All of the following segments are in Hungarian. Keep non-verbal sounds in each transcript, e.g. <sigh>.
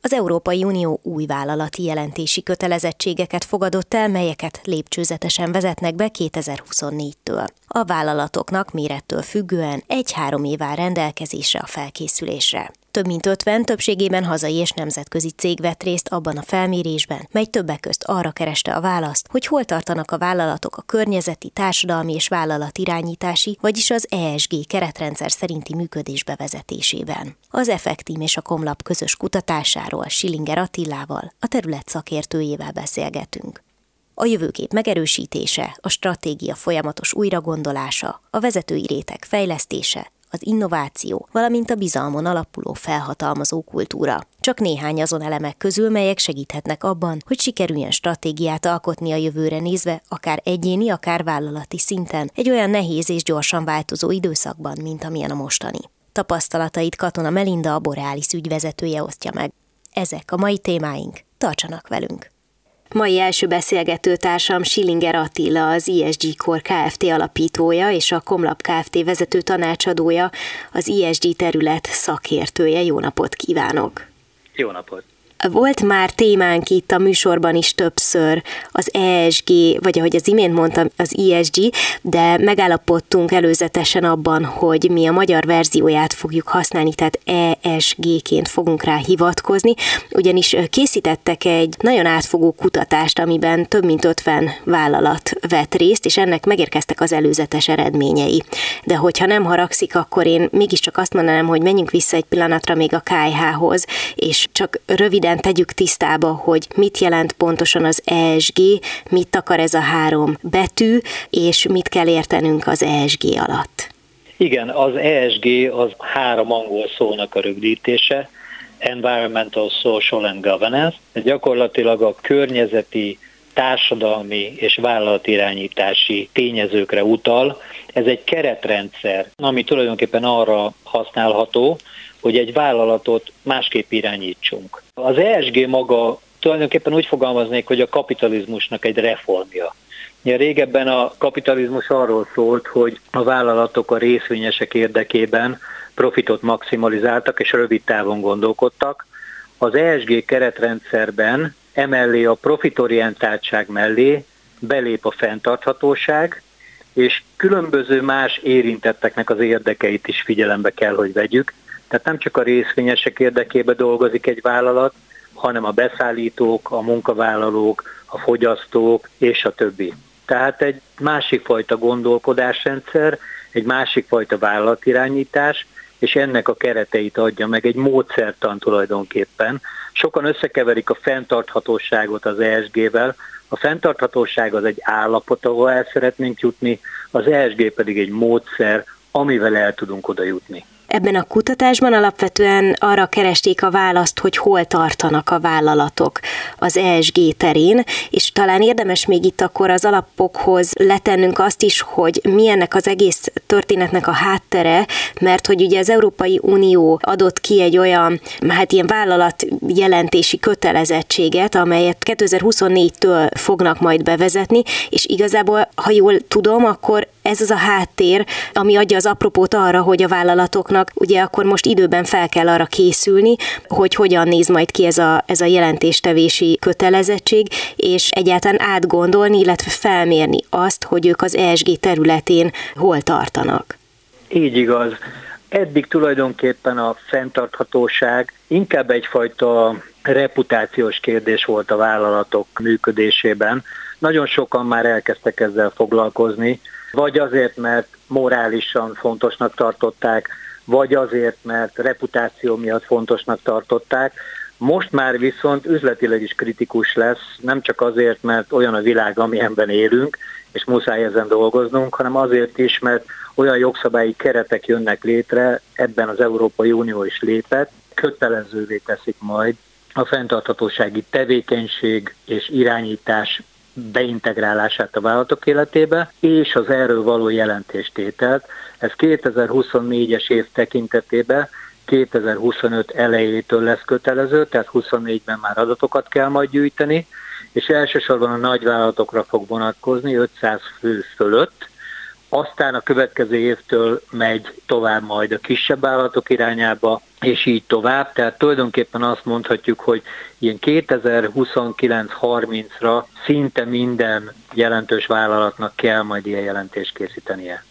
Az Európai Unió új vállalati jelentési kötelezettségeket fogadott el, melyeket lépcsőzetesen vezetnek be 2024-től. A vállalatoknak mérettől függően egy-három év áll rendelkezésre a felkészülésre. Több mint 50 többségében hazai és nemzetközi cég vett részt abban a felmérésben, mely többek közt arra kereste a választ, hogy hol tartanak a vállalatok a környezeti, társadalmi és vállalatirányítási, vagyis az ESG keretrendszer szerinti működés bevezetésében. Az Effektim és a Komlap közös kutatásáról Schillinger Attillával, a terület szakértőjével beszélgetünk. A jövőkép megerősítése, a stratégia folyamatos újragondolása, a vezetői réteg fejlesztése, az innováció, valamint a bizalmon alapuló felhatalmazó kultúra. Csak néhány azon elemek közül, melyek segíthetnek abban, hogy sikerüljen stratégiát alkotni a jövőre nézve, akár egyéni, akár vállalati szinten, egy olyan nehéz és gyorsan változó időszakban, mint amilyen a mostani. Tapasztalatait Katona Melinda a Borealis ügyvezetője osztja meg. Ezek a mai témáink. Tartsanak velünk! Mai első beszélgető társam Schillinger Attila, az ISG Core Kft. alapítója és a Komlap Kft. vezető tanácsadója, az ISG terület szakértője. Jó napot kívánok! Jó napot! Volt már témánk itt a műsorban is többször az ESG, vagy ahogy az imént mondtam, az ESG, de megállapodtunk előzetesen abban, hogy mi a magyar verzióját fogjuk használni, tehát ESG-ként fogunk rá hivatkozni, ugyanis készítettek egy nagyon átfogó kutatást, amiben több mint 50 vállalat vett részt, és ennek megérkeztek az előzetes eredményei. De hogyha nem haragszik, akkor én mégiscsak azt mondanám, hogy menjünk vissza egy pillanatra még a KH-hoz, és csak röviden röviden tegyük tisztába, hogy mit jelent pontosan az ESG, mit akar ez a három betű, és mit kell értenünk az ESG alatt. Igen, az ESG az három angol szónak a rövidítése, Environmental, Social and Governance. Ez gyakorlatilag a környezeti, társadalmi és vállalatirányítási tényezőkre utal. Ez egy keretrendszer, ami tulajdonképpen arra használható, hogy egy vállalatot másképp irányítsunk. Az ESG maga tulajdonképpen úgy fogalmaznék, hogy a kapitalizmusnak egy reformja. Ja, régebben a kapitalizmus arról szólt, hogy a vállalatok a részvényesek érdekében profitot maximalizáltak és rövid távon gondolkodtak. Az ESG keretrendszerben emellé a profitorientáltság mellé belép a fenntarthatóság, és különböző más érintetteknek az érdekeit is figyelembe kell, hogy vegyük. Tehát nem csak a részvényesek érdekébe dolgozik egy vállalat, hanem a beszállítók, a munkavállalók, a fogyasztók és a többi. Tehát egy másik fajta gondolkodásrendszer, egy másik fajta vállalatirányítás, és ennek a kereteit adja meg egy módszertan tulajdonképpen. Sokan összekeverik a fenntarthatóságot az ESG-vel. A fenntarthatóság az egy állapot, ahol el szeretnénk jutni, az ESG pedig egy módszer, amivel el tudunk oda jutni. Ebben a kutatásban alapvetően arra keresték a választ, hogy hol tartanak a vállalatok az ESG terén, és talán érdemes még itt akkor az alapokhoz letennünk azt is, hogy mi ennek az egész történetnek a háttere, mert hogy ugye az Európai Unió adott ki egy olyan, hát ilyen vállalat jelentési kötelezettséget, amelyet 2024-től fognak majd bevezetni, és igazából, ha jól tudom, akkor ez az a háttér, ami adja az apropót arra, hogy a vállalatoknak ugye akkor most időben fel kell arra készülni, hogy hogyan néz majd ki ez a, ez a jelentéstevési kötelezettség, és egyáltalán átgondolni, illetve felmérni azt, hogy ők az ESG területén hol tartanak. Így igaz. Eddig tulajdonképpen a fenntarthatóság inkább egyfajta reputációs kérdés volt a vállalatok működésében. Nagyon sokan már elkezdtek ezzel foglalkozni, vagy azért, mert morálisan fontosnak tartották, vagy azért, mert reputáció miatt fontosnak tartották. Most már viszont üzletileg is kritikus lesz, nem csak azért, mert olyan a világ, amilyenben élünk, és muszáj ezen dolgoznunk, hanem azért is, mert olyan jogszabályi keretek jönnek létre, ebben az Európai Unió is lépett, kötelezővé teszik majd a fenntarthatósági tevékenység és irányítás beintegrálását a vállalatok életébe, és az erről való jelentéstételt. Ez 2024-es év tekintetében 2025 elejétől lesz kötelező, tehát 24-ben már adatokat kell majd gyűjteni, és elsősorban a nagyvállalatokra fog vonatkozni 500 fő fölött, aztán a következő évtől megy tovább majd a kisebb állatok irányába, és így tovább. Tehát tulajdonképpen azt mondhatjuk, hogy ilyen 2029-30-ra szinte minden jelentős vállalatnak kell majd ilyen jelentést készítenie.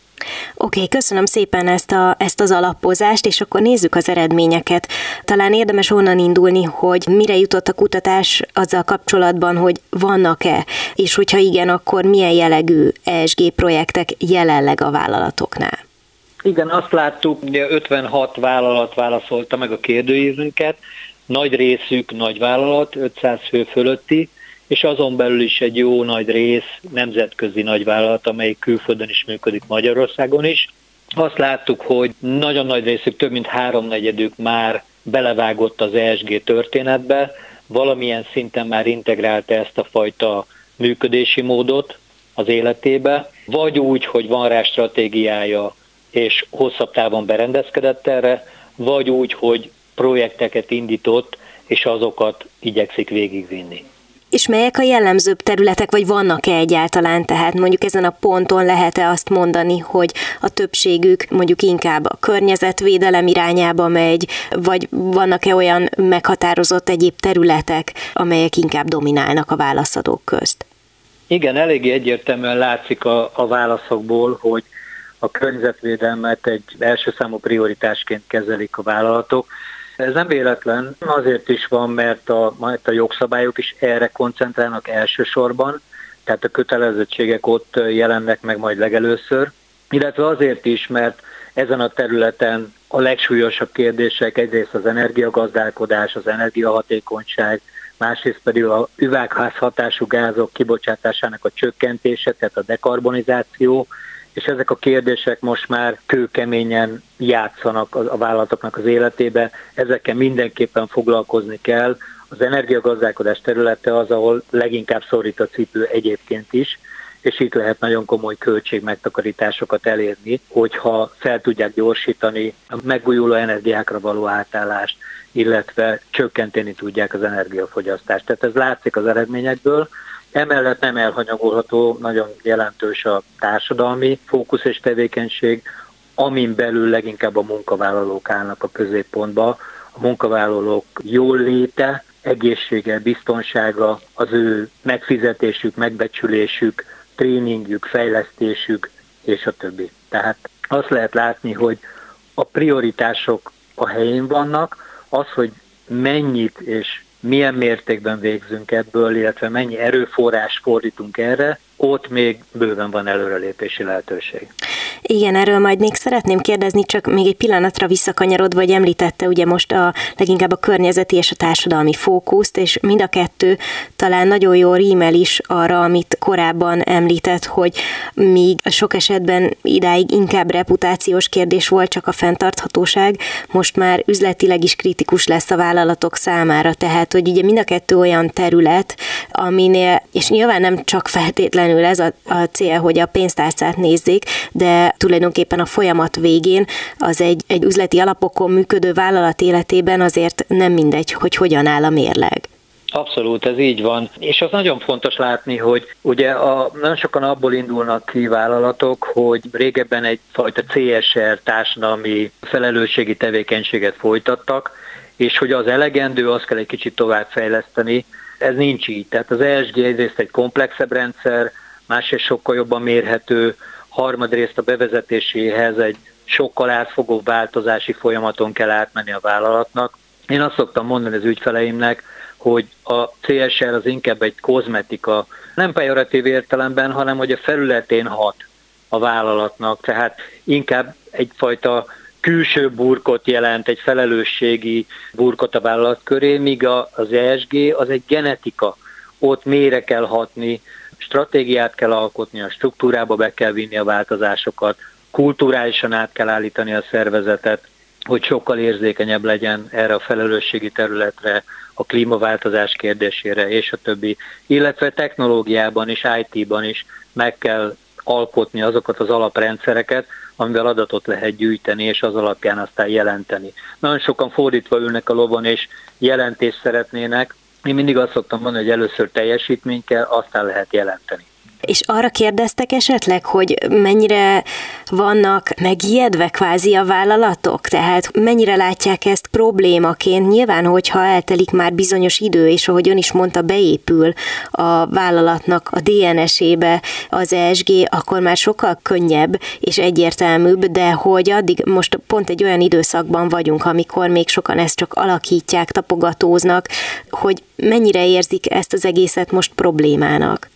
Oké, okay, köszönöm szépen ezt, a, ezt az alapozást, és akkor nézzük az eredményeket. Talán érdemes onnan indulni, hogy mire jutott a kutatás azzal kapcsolatban, hogy vannak-e, és hogyha igen, akkor milyen jellegű ESG projektek jelenleg a vállalatoknál? Igen, azt láttuk, ugye 56 vállalat válaszolta meg a kérdőívünket, nagy részük nagy vállalat, 500 fő fölötti, és azon belül is egy jó nagy rész nemzetközi nagyvállalat, amelyik külföldön is működik Magyarországon is. Azt láttuk, hogy nagyon nagy részük, több mint háromnegyedük már belevágott az ESG történetbe, valamilyen szinten már integrálta ezt a fajta működési módot az életébe, vagy úgy, hogy van rá stratégiája, és hosszabb távon berendezkedett erre, vagy úgy, hogy projekteket indított, és azokat igyekszik végigvinni. És melyek a jellemzőbb területek, vagy vannak-e egyáltalán? Tehát mondjuk ezen a ponton lehet-e azt mondani, hogy a többségük mondjuk inkább a környezetvédelem irányába megy, vagy vannak-e olyan meghatározott egyéb területek, amelyek inkább dominálnak a válaszadók közt? Igen, eléggé egyértelműen látszik a, a válaszokból, hogy a környezetvédelmet egy első számú prioritásként kezelik a vállalatok. Ez nem véletlen, azért is van, mert a, mert a jogszabályok is erre koncentrálnak elsősorban, tehát a kötelezettségek ott jelennek meg majd legelőször, illetve azért is, mert ezen a területen a legsúlyosabb kérdések egyrészt az energiagazdálkodás, az energiahatékonyság, másrészt pedig a üvegházhatású gázok kibocsátásának a csökkentése, tehát a dekarbonizáció, és ezek a kérdések most már kőkeményen játszanak a vállalatoknak az életébe, ezekkel mindenképpen foglalkozni kell. Az energiagazdálkodás területe az, ahol leginkább szorít a cipő egyébként is, és itt lehet nagyon komoly költségmegtakarításokat elérni, hogyha fel tudják gyorsítani a megújuló energiákra való átállást, illetve csökkenteni tudják az energiafogyasztást. Tehát ez látszik az eredményekből, Emellett nem elhanyagolható, nagyon jelentős a társadalmi fókusz és tevékenység, amin belül leginkább a munkavállalók állnak a középpontba. A munkavállalók jól léte, egészsége, biztonsága, az ő megfizetésük, megbecsülésük, tréningjük, fejlesztésük, és a többi. Tehát azt lehet látni, hogy a prioritások a helyén vannak, az, hogy mennyit és milyen mértékben végzünk ebből, illetve mennyi erőforrás fordítunk erre, ott még bőven van előrelépési lehetőség. Igen, erről majd még szeretném kérdezni, csak még egy pillanatra visszakanyarod, vagy említette ugye most a leginkább a környezeti és a társadalmi fókuszt, és mind a kettő talán nagyon jó rímel is arra, amit korábban említett, hogy míg sok esetben idáig inkább reputációs kérdés volt csak a fenntarthatóság, most már üzletileg is kritikus lesz a vállalatok számára, tehát hogy ugye mind a kettő olyan terület, aminél, és nyilván nem csak feltétlenül ez a, a cél, hogy a pénztárcát nézzék, de tulajdonképpen a folyamat végén az egy, egy üzleti alapokon működő vállalat életében azért nem mindegy, hogy hogyan áll a mérleg. Abszolút, ez így van. És az nagyon fontos látni, hogy ugye a, nagyon sokan abból indulnak ki vállalatok, hogy régebben egyfajta CSR társadalmi felelősségi tevékenységet folytattak, és hogy az elegendő, azt kell egy kicsit tovább fejleszteni. Ez nincs így. Tehát az ESG egyrészt egy komplexebb rendszer, másrészt sokkal jobban mérhető, harmadrészt a bevezetéséhez egy sokkal átfogó változási folyamaton kell átmenni a vállalatnak. Én azt szoktam mondani az ügyfeleimnek, hogy a CSR az inkább egy kozmetika, nem pejoratív értelemben, hanem hogy a felületén hat a vállalatnak, tehát inkább egyfajta külső burkot jelent, egy felelősségi burkot a vállalat köré, míg az ESG az egy genetika, ott mélyre kell hatni, stratégiát kell alkotni, a struktúrába be kell vinni a változásokat, kulturálisan át kell állítani a szervezetet, hogy sokkal érzékenyebb legyen erre a felelősségi területre, a klímaváltozás kérdésére és a többi, illetve technológiában és IT-ban is meg kell alkotni azokat az alaprendszereket, amivel adatot lehet gyűjteni, és az alapján aztán jelenteni. Nagyon sokan fordítva ülnek a lovon, és jelentést szeretnének. Én mindig azt szoktam mondani, hogy először teljesítmény kell, aztán lehet jelenteni. És arra kérdeztek esetleg, hogy mennyire vannak megijedve kvázi a vállalatok? Tehát mennyire látják ezt problémaként? Nyilván, hogyha eltelik már bizonyos idő, és ahogy ön is mondta, beépül a vállalatnak a DNS-ébe az ESG, akkor már sokkal könnyebb és egyértelműbb, de hogy addig most pont egy olyan időszakban vagyunk, amikor még sokan ezt csak alakítják, tapogatóznak, hogy mennyire érzik ezt az egészet most problémának?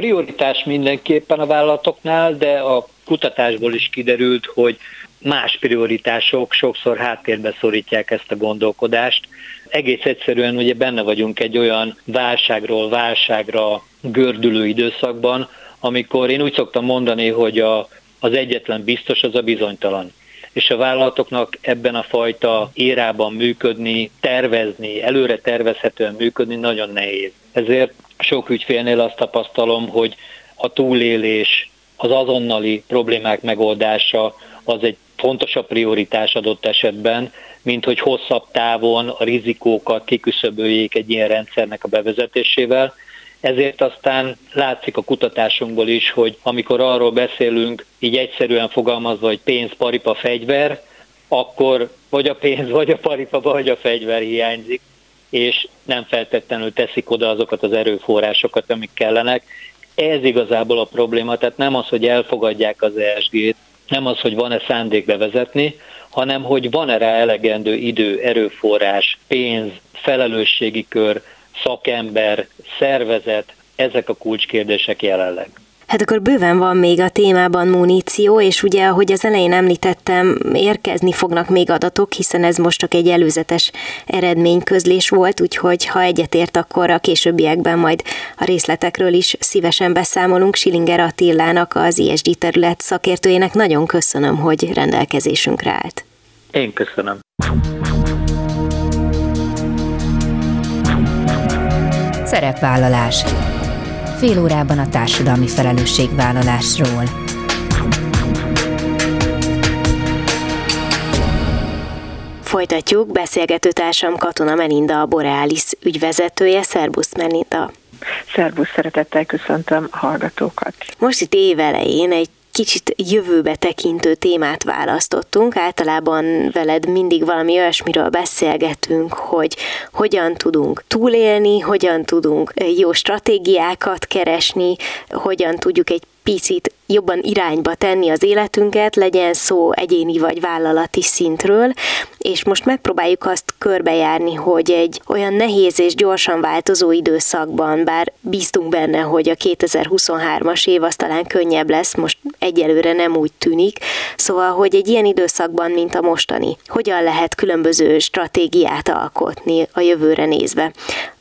Prioritás mindenképpen a vállalatoknál, de a kutatásból is kiderült, hogy más prioritások sokszor háttérbe szorítják ezt a gondolkodást. Egész egyszerűen ugye benne vagyunk egy olyan válságról válságra gördülő időszakban, amikor én úgy szoktam mondani, hogy a, az egyetlen biztos az a bizonytalan és a vállalatoknak ebben a fajta érában működni, tervezni, előre tervezhetően működni nagyon nehéz. Ezért sok ügyfélnél azt tapasztalom, hogy a túlélés, az azonnali problémák megoldása az egy fontosabb prioritás adott esetben, mint hogy hosszabb távon a rizikókat kiküszöböljék egy ilyen rendszernek a bevezetésével. Ezért aztán látszik a kutatásunkból is, hogy amikor arról beszélünk, így egyszerűen fogalmazva, hogy pénz, paripa, fegyver, akkor vagy a pénz, vagy a paripa, vagy a fegyver hiányzik és nem feltétlenül teszik oda azokat az erőforrásokat, amik kellenek. Ez igazából a probléma, tehát nem az, hogy elfogadják az ESG-t, nem az, hogy van-e szándék bevezetni, hanem hogy van-e rá elegendő idő, erőforrás, pénz, felelősségi kör, szakember, szervezet, ezek a kulcskérdések jelenleg. Hát akkor bőven van még a témában muníció, és ugye, ahogy az elején említettem, érkezni fognak még adatok, hiszen ez most csak egy előzetes eredményközlés volt, úgyhogy ha egyetért, akkor a későbbiekben majd a részletekről is szívesen beszámolunk. Silinger Attilának, az ISD terület szakértőjének nagyon köszönöm, hogy rendelkezésünkre állt. Én köszönöm. Szerepvállalás fél órában a társadalmi felelősségvállalásról. Folytatjuk, beszélgetőtársam Katona Melinda, a Borealis ügyvezetője. Szerbusz Melinda! Szerbusz, szeretettel köszöntöm a hallgatókat. Most itt évelején egy kicsit jövőbe tekintő témát választottunk. Általában veled mindig valami olyasmiről beszélgetünk, hogy hogyan tudunk túlélni, hogyan tudunk jó stratégiákat keresni, hogyan tudjuk egy picit jobban irányba tenni az életünket, legyen szó egyéni vagy vállalati szintről, és most megpróbáljuk azt körbejárni, hogy egy olyan nehéz és gyorsan változó időszakban, bár bíztunk benne, hogy a 2023-as év az talán könnyebb lesz, most egyelőre nem úgy tűnik, szóval, hogy egy ilyen időszakban, mint a mostani, hogyan lehet különböző stratégiát alkotni a jövőre nézve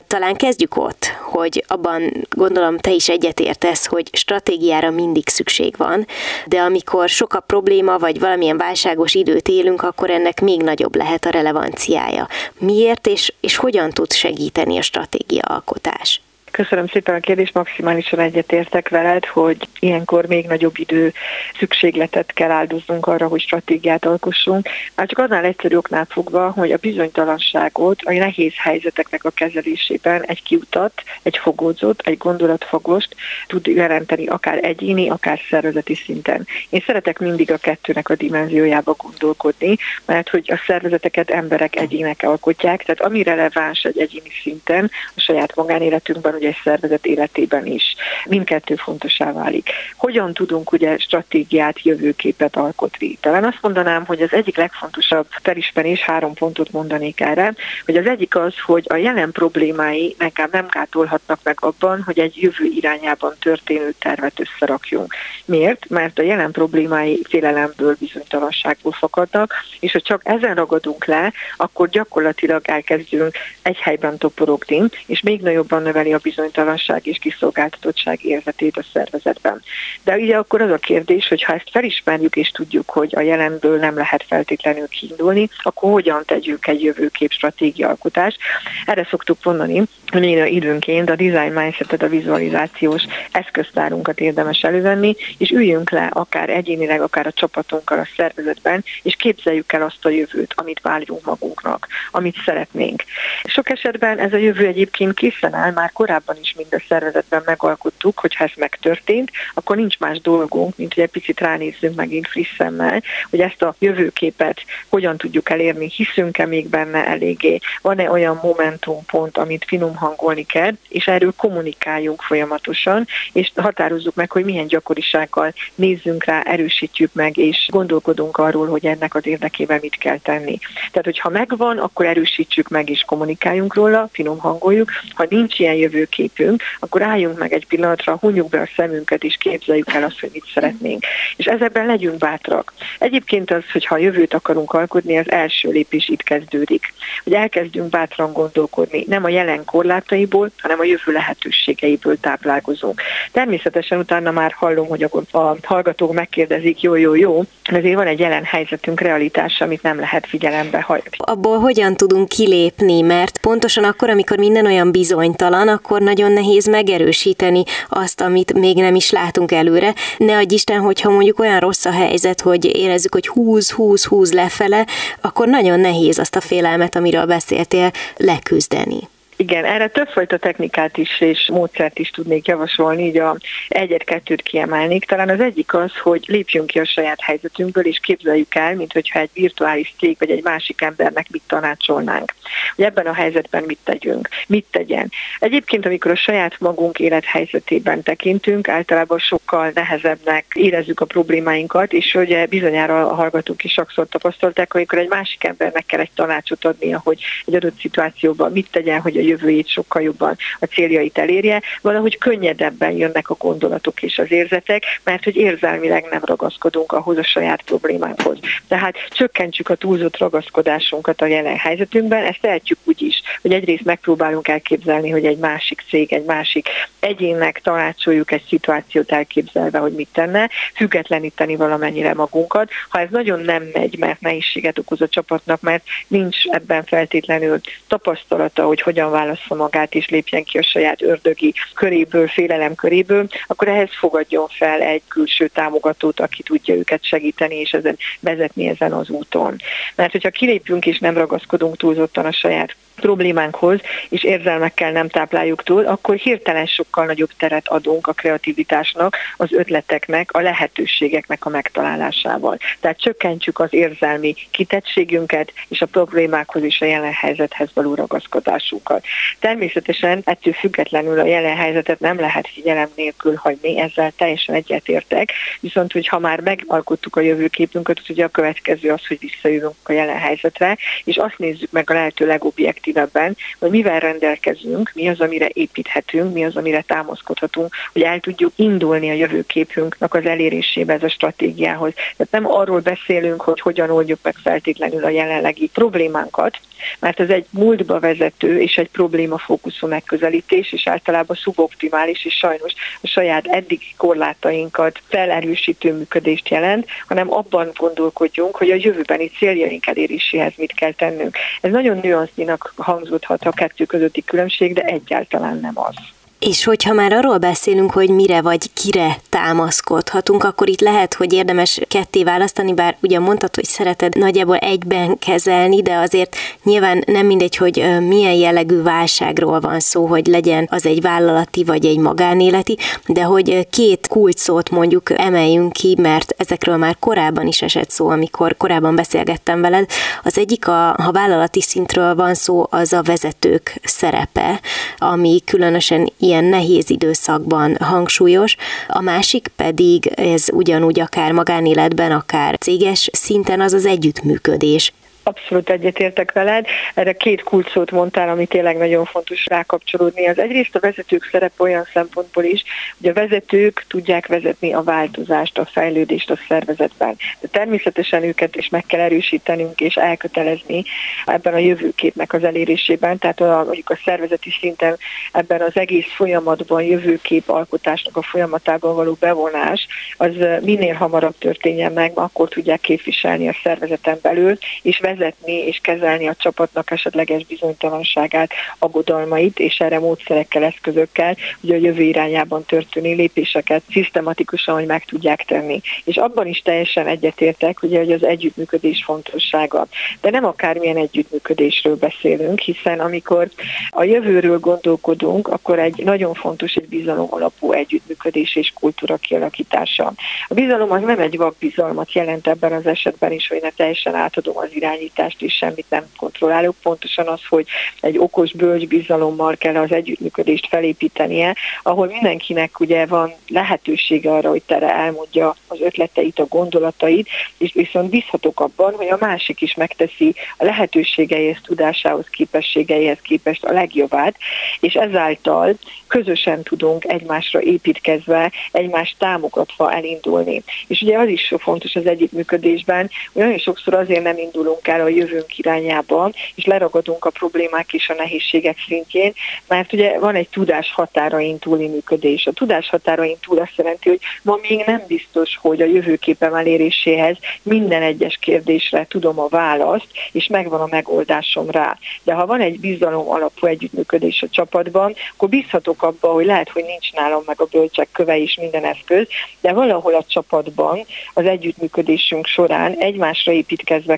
talán kezdjük ott, hogy abban gondolom te is egyetértesz, hogy stratégiára mindig szükség van, de amikor sok a probléma, vagy valamilyen válságos időt élünk, akkor ennek még nagyobb lehet a relevanciája. Miért és, és hogyan tud segíteni a stratégia alkotás? Köszönöm szépen a kérdést, maximálisan egyetértek veled, hogy ilyenkor még nagyobb idő szükségletet kell áldoznunk arra, hogy stratégiát alkossunk. Már csak annál egyszerű oknál fogva, hogy a bizonytalanságot a nehéz helyzeteknek a kezelésében egy kiutat, egy fogódzót, egy gondolatfogost tud jelenteni akár egyéni, akár szervezeti szinten. Én szeretek mindig a kettőnek a dimenziójába gondolkodni, mert hogy a szervezeteket emberek egyének alkotják, tehát ami releváns egy egyéni szinten, a saját magánéletünkben, ugye egy szervezet életében is. Mindkettő fontosá válik. Hogyan tudunk ugye stratégiát, jövőképet alkotni? Talán azt mondanám, hogy az egyik legfontosabb felismerés, három pontot mondanék erre, hogy az egyik az, hogy a jelen problémái nekem nem gátolhatnak meg abban, hogy egy jövő irányában történő tervet összerakjunk. Miért? Mert a jelen problémái félelemből, bizonytalanságból fakadnak, és ha csak ezen ragadunk le, akkor gyakorlatilag elkezdünk egy helyben toporogni, és még nagyobban növeli a bizonytalanság és kiszolgáltatottság érzetét a szervezetben. De ugye akkor az a kérdés, hogy ha ezt felismerjük és tudjuk, hogy a jelenből nem lehet feltétlenül kiindulni, akkor hogyan tegyük egy jövőkép stratégiaalkotást. Erre szoktuk mondani, hogy időnként a design mindset a vizualizációs eszköztárunkat érdemes elővenni, és üljünk le akár egyénileg, akár a csapatunkkal a szervezetben, és képzeljük el azt a jövőt, amit várjunk magunknak, amit szeretnénk. Sok esetben ez a jövő egyébként készen áll, már korábban is mind a szervezetben megalkottuk, hogy ha ez megtörtént, akkor nincs más dolgunk, mint hogy egy picit ránézzünk megint friss szemmel, hogy ezt a jövőképet hogyan tudjuk elérni, hiszünk-e még benne eléggé, van-e olyan momentumpont, amit finom hangolni kell, és erről kommunikáljunk folyamatosan, és határozzuk meg, hogy milyen gyakorisággal nézzünk rá, erősítjük meg, és gondolkodunk arról, hogy ennek az érdekében mit kell tenni. Tehát, hogyha megvan, akkor erősítsük meg és kommunikáljunk róla, finom hangoljuk. Ha nincs ilyen jövőképünk, akkor álljunk meg egy pillanatra, hunyjuk be a szemünket, és képzeljük el azt, hogy mit szeretnénk. És ezekben legyünk bátrak. Egyébként az, hogy ha a jövőt akarunk alkotni, az első lépés itt kezdődik. Hogy elkezdünk bátran gondolkodni, nem a jelen korlátaiból, hanem a jövő lehetőségeiből táplálkozunk. Természetesen utána már hallom, hogy akkor a hallgatók megkérdezik, jó, jó, jó, ezért van egy jelen helyzetünk realitása, amit nem lehet figyelembe hagyni. Abból hogyan tudunk kilépni, mert pontosan akkor, amikor minden olyan bizonytalan, akkor nagyon nehéz megerősíteni azt, amit még nem is látunk előre. Ne adj Isten, hogyha mondjuk olyan rossz a helyzet, hogy érezzük, hogy húz, húz, húz lefele, akkor nagyon nehéz azt a félelmet, amiről beszéltél, leküzdeni. Igen, erre többfajta technikát is és módszert is tudnék javasolni, így a egyet-kettőt kiemelnék. Talán az egyik az, hogy lépjünk ki a saját helyzetünkből, és képzeljük el, mint hogyha egy virtuális cég vagy egy másik embernek mit tanácsolnánk. Hogy ebben a helyzetben mit tegyünk, mit tegyen. Egyébként, amikor a saját magunk élethelyzetében tekintünk, általában sokkal nehezebbnek érezzük a problémáinkat, és ugye bizonyára a hallgatók is sokszor tapasztalták, amikor egy másik embernek kell egy tanácsot adnia, hogy egy adott szituációban mit tegyen, hogy a jövőjét sokkal jobban a céljait elérje, valahogy könnyedebben jönnek a gondolatok és az érzetek, mert hogy érzelmileg nem ragaszkodunk ahhoz a saját problémánkhoz. Tehát csökkentsük a túlzott ragaszkodásunkat a jelen helyzetünkben, ezt tehetjük úgy is, hogy egyrészt megpróbálunk elképzelni, hogy egy másik cég, egy másik egyénnek tanácsoljuk egy szituációt elképzelve, hogy mit tenne, függetleníteni valamennyire magunkat. Ha ez nagyon nem megy, mert nehézséget okoz a csapatnak, mert nincs ebben feltétlenül tapasztalata, hogy hogyan válassza magát és lépjen ki a saját ördögi köréből, félelem köréből, akkor ehhez fogadjon fel egy külső támogatót, aki tudja őket segíteni és ezen vezetni ezen az úton. Mert hogyha kilépünk és nem ragaszkodunk túlzottan a saját problémánkhoz, és érzelmekkel nem tápláljuk túl, akkor hirtelen sokkal nagyobb teret adunk a kreativitásnak, az ötleteknek, a lehetőségeknek a megtalálásával. Tehát csökkentjük az érzelmi kitettségünket, és a problémákhoz és a jelen helyzethez való ragaszkodásunkat. Természetesen ettől függetlenül a jelen helyzetet nem lehet figyelem nélkül hagyni, ezzel teljesen egyetértek, viszont hogyha már megalkottuk a jövőképünket, ugye a következő az, hogy visszajövünk a jelen helyzetre, és azt nézzük meg a lehető legobjektív effektívebben, hogy mivel rendelkezünk, mi az, amire építhetünk, mi az, amire támaszkodhatunk, hogy el tudjuk indulni a jövőképünknek az elérésébe ez a stratégiához. Tehát nem arról beszélünk, hogy hogyan oldjuk meg feltétlenül a jelenlegi problémánkat, mert ez egy múltba vezető és egy problémafókuszú megközelítés, és általában szuboptimális, és sajnos a saját eddigi korlátainkat felerősítő működést jelent, hanem abban gondolkodjunk, hogy a jövőbeni céljaink eléréséhez mit kell tennünk. Ez nagyon nüanszinak hangzódhat a kettő közötti különbség, de egyáltalán nem az. És hogyha már arról beszélünk, hogy mire vagy kire támaszkodhatunk, akkor itt lehet, hogy érdemes ketté választani, bár ugye mondtad, hogy szereted nagyjából egyben kezelni, de azért nyilván nem mindegy, hogy milyen jellegű válságról van szó, hogy legyen az egy vállalati vagy egy magánéleti, de hogy két kulcsszót mondjuk emeljünk ki, mert ezekről már korábban is esett szó, amikor korábban beszélgettem veled. Az egyik, a, ha vállalati szintről van szó, az a vezetők szerepe, ami különösen ilyen nehéz időszakban hangsúlyos, a másik pedig ez ugyanúgy akár magánéletben, akár céges szinten az az együttműködés Abszolút egyetértek veled. Erre két kulcsot mondtál, ami tényleg nagyon fontos rákapcsolódni. Az egyrészt a vezetők szerep olyan szempontból is, hogy a vezetők tudják vezetni a változást, a fejlődést a szervezetben. De természetesen őket is meg kell erősítenünk és elkötelezni ebben a jövőképnek az elérésében, tehát a, mondjuk a szervezeti szinten ebben az egész folyamatban, jövőkép alkotásnak a folyamatában való bevonás, az minél hamarabb történjen meg, akkor tudják képviselni a szervezeten belül, és vezetni és kezelni a csapatnak esetleges bizonytalanságát, aggodalmait, és erre módszerekkel, eszközökkel, hogy a jövő irányában történő lépéseket szisztematikusan, hogy meg tudják tenni. És abban is teljesen egyetértek, ugye, hogy az együttműködés fontossága. De nem akármilyen együttműködésről beszélünk, hiszen amikor a jövőről gondolkodunk, akkor egy nagyon fontos egy bizalom alapú együttműködés és kultúra kialakítása. A bizalom az nem egy vak bizalmat jelent ebben az esetben is, hogy ne teljesen átadom az irányítást, és semmit nem kontrollálok. Pontosan az, hogy egy okos, bölcs bizalommal kell az együttműködést felépítenie, ahol mindenkinek ugye van lehetősége arra, hogy tere elmondja az ötleteit, a gondolatait, és viszont bízhatok abban, hogy a másik is megteszi a lehetőségeihez, tudásához, képességeihez képest a legjobbát, és ezáltal közösen tudunk egymásra építkezve, egymást támogatva elindulni. És ugye az is fontos az együttműködésben, hogy nagyon sokszor azért nem indulunk el a jövőnk irányába, és leragadunk a problémák és a nehézségek szintjén, mert ugye van egy tudás határain túli működés. A tudás határain túl azt jelenti, hogy ma még nem biztos, hogy a jövőképem eléréséhez minden egyes kérdésre tudom a választ, és megvan a megoldásom rá. De ha van egy bizalom alapú együttműködés a csapatban, akkor bízhatok abba, hogy lehet, hogy nincs nálam meg a bölcsek köve is minden eszköz, de valahol a csapatban az együttműködésünk során egymásra építkezve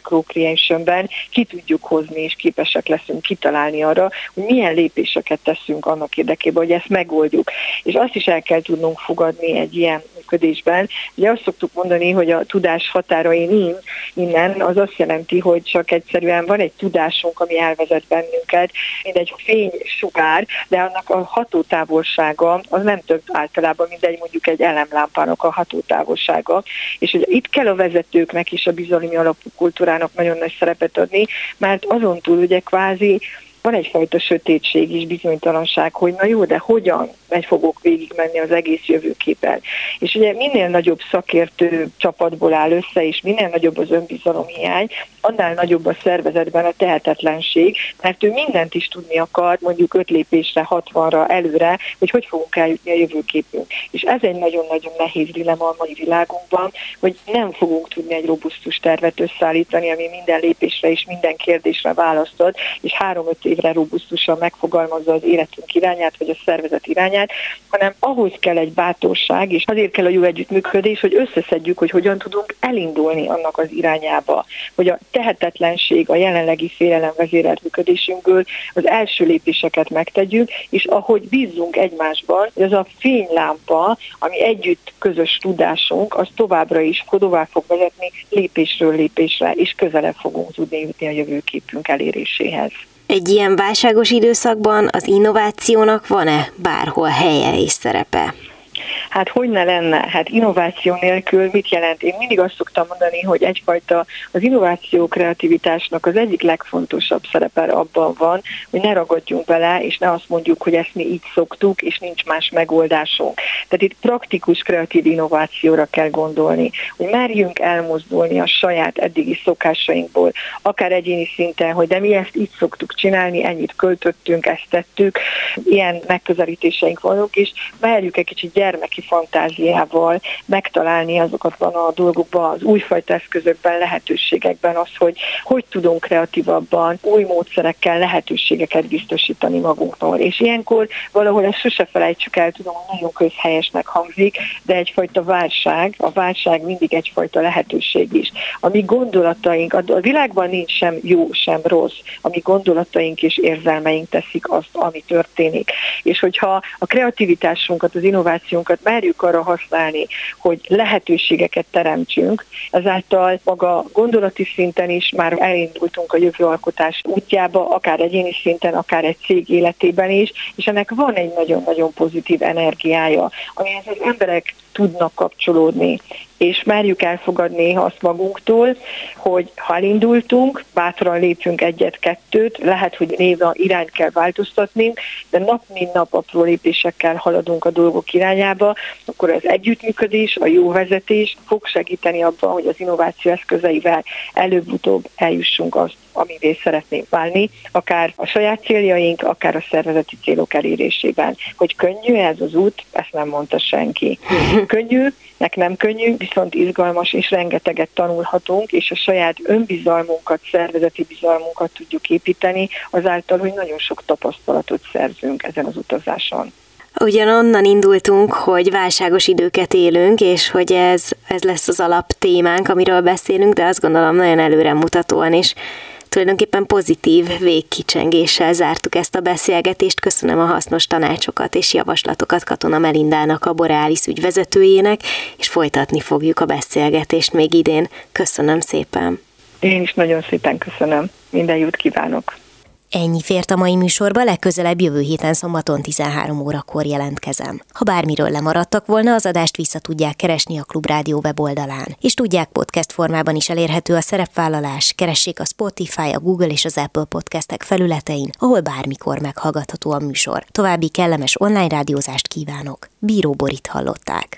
co-creationben ki tudjuk hozni, és képesek leszünk kitalálni arra, hogy milyen lépéseket teszünk annak érdekében, hogy ezt megoldjuk. És azt is el kell tudnunk fogadni egy ilyen működésben. Ugye azt szoktuk mondani, hogy a tudás határain innen az azt jelenti, hogy csak egyszerűen van egy tudásunk, ami elvezet bennünket, mint egy fénysugár, de annak a hatótávolsága az nem több általában, mint egy mondjuk egy elemlámpának a hatótávolsága. És ugye itt kell a vezetőknek is a bizalmi alapú kultúrának nagyon nagy szerepet adni, mert azon túl ugye kvázi van egyfajta sötétség és bizonytalanság, hogy na jó, de hogyan megy fogok végigmenni az egész jövőképen. És ugye minél nagyobb szakértő csapatból áll össze, és minél nagyobb az önbizalom hiány, annál nagyobb a szervezetben a tehetetlenség, mert ő mindent is tudni akar, mondjuk öt lépésre, hatvanra előre, hogy hogy fogunk eljutni a jövőképünk. És ez egy nagyon-nagyon nehéz dilema a mai világunkban, hogy nem fogunk tudni egy robusztus tervet összeállítani, ami minden lépésre és minden kérdésre választod, és három-öt évre robusztusan megfogalmazza az életünk irányát, vagy a szervezet irányát, hanem ahhoz kell egy bátorság, és azért kell a jó együttműködés, hogy összeszedjük, hogy hogyan tudunk elindulni annak az irányába, hogy a tehetetlenség, a jelenlegi félelem vezérelt működésünkből az első lépéseket megtegyük, és ahogy bízzunk egymásban, hogy az a fénylámpa, ami együtt közös tudásunk, az továbbra is tovább fog vezetni lépésről lépésre, és közelebb fogunk tudni jutni a jövőképünk eléréséhez. Egy ilyen válságos időszakban az innovációnak van-e bárhol helye és szerepe? Hát hogy ne lenne? Hát innováció nélkül mit jelent? Én mindig azt szoktam mondani, hogy egyfajta az innováció kreativitásnak az egyik legfontosabb szerepe abban van, hogy ne ragadjunk bele, és ne azt mondjuk, hogy ezt mi így szoktuk, és nincs más megoldásunk. Tehát itt praktikus kreatív innovációra kell gondolni, hogy merjünk elmozdulni a saját eddigi szokásainkból, akár egyéni szinten, hogy de mi ezt így szoktuk csinálni, ennyit költöttünk, ezt tettük, ilyen megközelítéseink vannak, és merjük egy kicsit gyermeki fantáziával megtalálni azokat van a dolgokban, az újfajta eszközökben, lehetőségekben az, hogy hogy tudunk kreatívabban, új módszerekkel lehetőségeket biztosítani magunknak. És ilyenkor valahol ezt sose felejtsük el, tudom, hogy nagyon közhelyesnek hangzik, de egyfajta válság, a válság mindig egyfajta lehetőség is. A mi gondolataink, a világban nincs sem jó, sem rossz, a mi gondolataink és érzelmeink teszik azt, ami történik. És hogyha a kreativitásunkat, az innováció innovációnkat merjük arra használni, hogy lehetőségeket teremtsünk, ezáltal maga gondolati szinten is már elindultunk a jövőalkotás útjába, akár egyéni szinten, akár egy cég életében is, és ennek van egy nagyon-nagyon pozitív energiája, amihez az emberek tudnak kapcsolódni. És merjük elfogadni azt magunktól, hogy ha elindultunk, bátran lépjünk egyet-kettőt, lehet, hogy néha irányt kell változtatni, de nap mint nap apró lépésekkel haladunk a dolgok irányába, akkor az együttműködés, a jó vezetés fog segíteni abban, hogy az innováció eszközeivel előbb-utóbb eljussunk azt, amivé szeretnénk válni, akár a saját céljaink, akár a szervezeti célok elérésében. Hogy könnyű ez az út, ezt nem mondta senki. <laughs> Könnyű, nek nem könnyű, viszont izgalmas, és rengeteget tanulhatunk, és a saját önbizalmunkat, szervezeti bizalmunkat tudjuk építeni, azáltal, hogy nagyon sok tapasztalatot szerzünk ezen az utazáson. Ugyanonnan indultunk, hogy válságos időket élünk, és hogy ez, ez lesz az alap témánk, amiről beszélünk, de azt gondolom nagyon előremutatóan is tulajdonképpen pozitív végkicsengéssel zártuk ezt a beszélgetést. Köszönöm a hasznos tanácsokat és javaslatokat Katona Melindának, a Borealis ügyvezetőjének, és folytatni fogjuk a beszélgetést még idén. Köszönöm szépen! Én is nagyon szépen köszönöm. Minden jót kívánok! Ennyi fért a mai műsorba, legközelebb jövő héten szombaton 13 órakor jelentkezem. Ha bármiről lemaradtak volna, az adást vissza tudják keresni a Klubrádió weboldalán. És tudják, podcast formában is elérhető a szerepvállalás. Keressék a Spotify, a Google és az Apple podcastek felületein, ahol bármikor meghallgatható a műsor. További kellemes online rádiózást kívánok. Bíró Borit hallották.